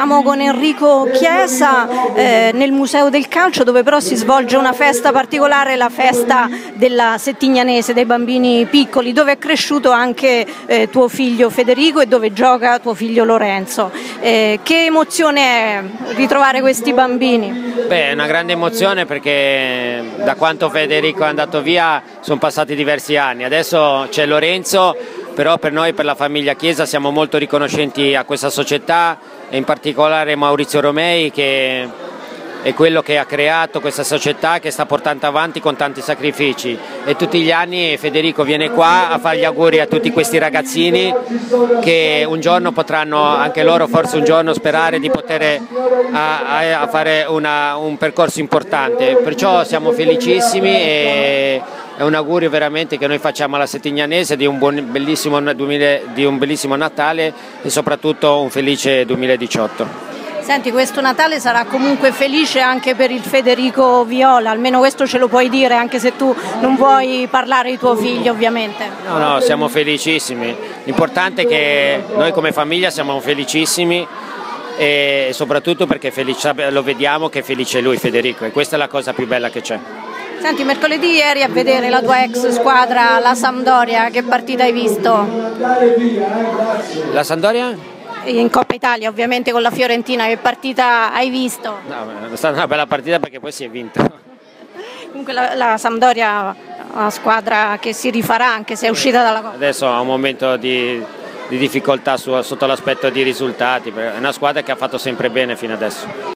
Siamo con Enrico Chiesa eh, nel Museo del Calcio dove però si svolge una festa particolare, la festa della Settignanese, dei bambini piccoli, dove è cresciuto anche eh, tuo figlio Federico e dove gioca tuo figlio Lorenzo. Eh, che emozione è ritrovare questi bambini? Beh, è una grande emozione perché da quanto Federico è andato via sono passati diversi anni, adesso c'è Lorenzo però per noi, per la famiglia Chiesa, siamo molto riconoscenti a questa società e in particolare Maurizio Romei che è quello che ha creato questa società che sta portando avanti con tanti sacrifici. E tutti gli anni Federico viene qua a fare gli auguri a tutti questi ragazzini che un giorno potranno anche loro forse un giorno sperare di poter a, a fare una, un percorso importante. Perciò siamo felicissimi e è un augurio veramente che noi facciamo alla Settignanese di un, bellissimo, di un bellissimo Natale e soprattutto un felice 2018. Senti, questo Natale sarà comunque felice anche per il Federico Viola, almeno questo ce lo puoi dire, anche se tu non vuoi parlare di tuo figlio ovviamente. No, no, siamo felicissimi. L'importante è che noi come famiglia siamo felicissimi e soprattutto perché felice, lo vediamo che è felice lui Federico e questa è la cosa più bella che c'è. Senti, mercoledì eri a vedere la tua ex squadra, la Sampdoria, che partita hai visto? La Sampdoria? In Coppa Italia ovviamente con la Fiorentina, che partita hai visto? No, è stata una bella partita perché poi si è vinto. Comunque la, la Sampdoria è una squadra che si rifarà anche se è uscita dalla Coppa. Adesso ha un momento di, di difficoltà su, sotto l'aspetto di risultati, è una squadra che ha fatto sempre bene fino adesso.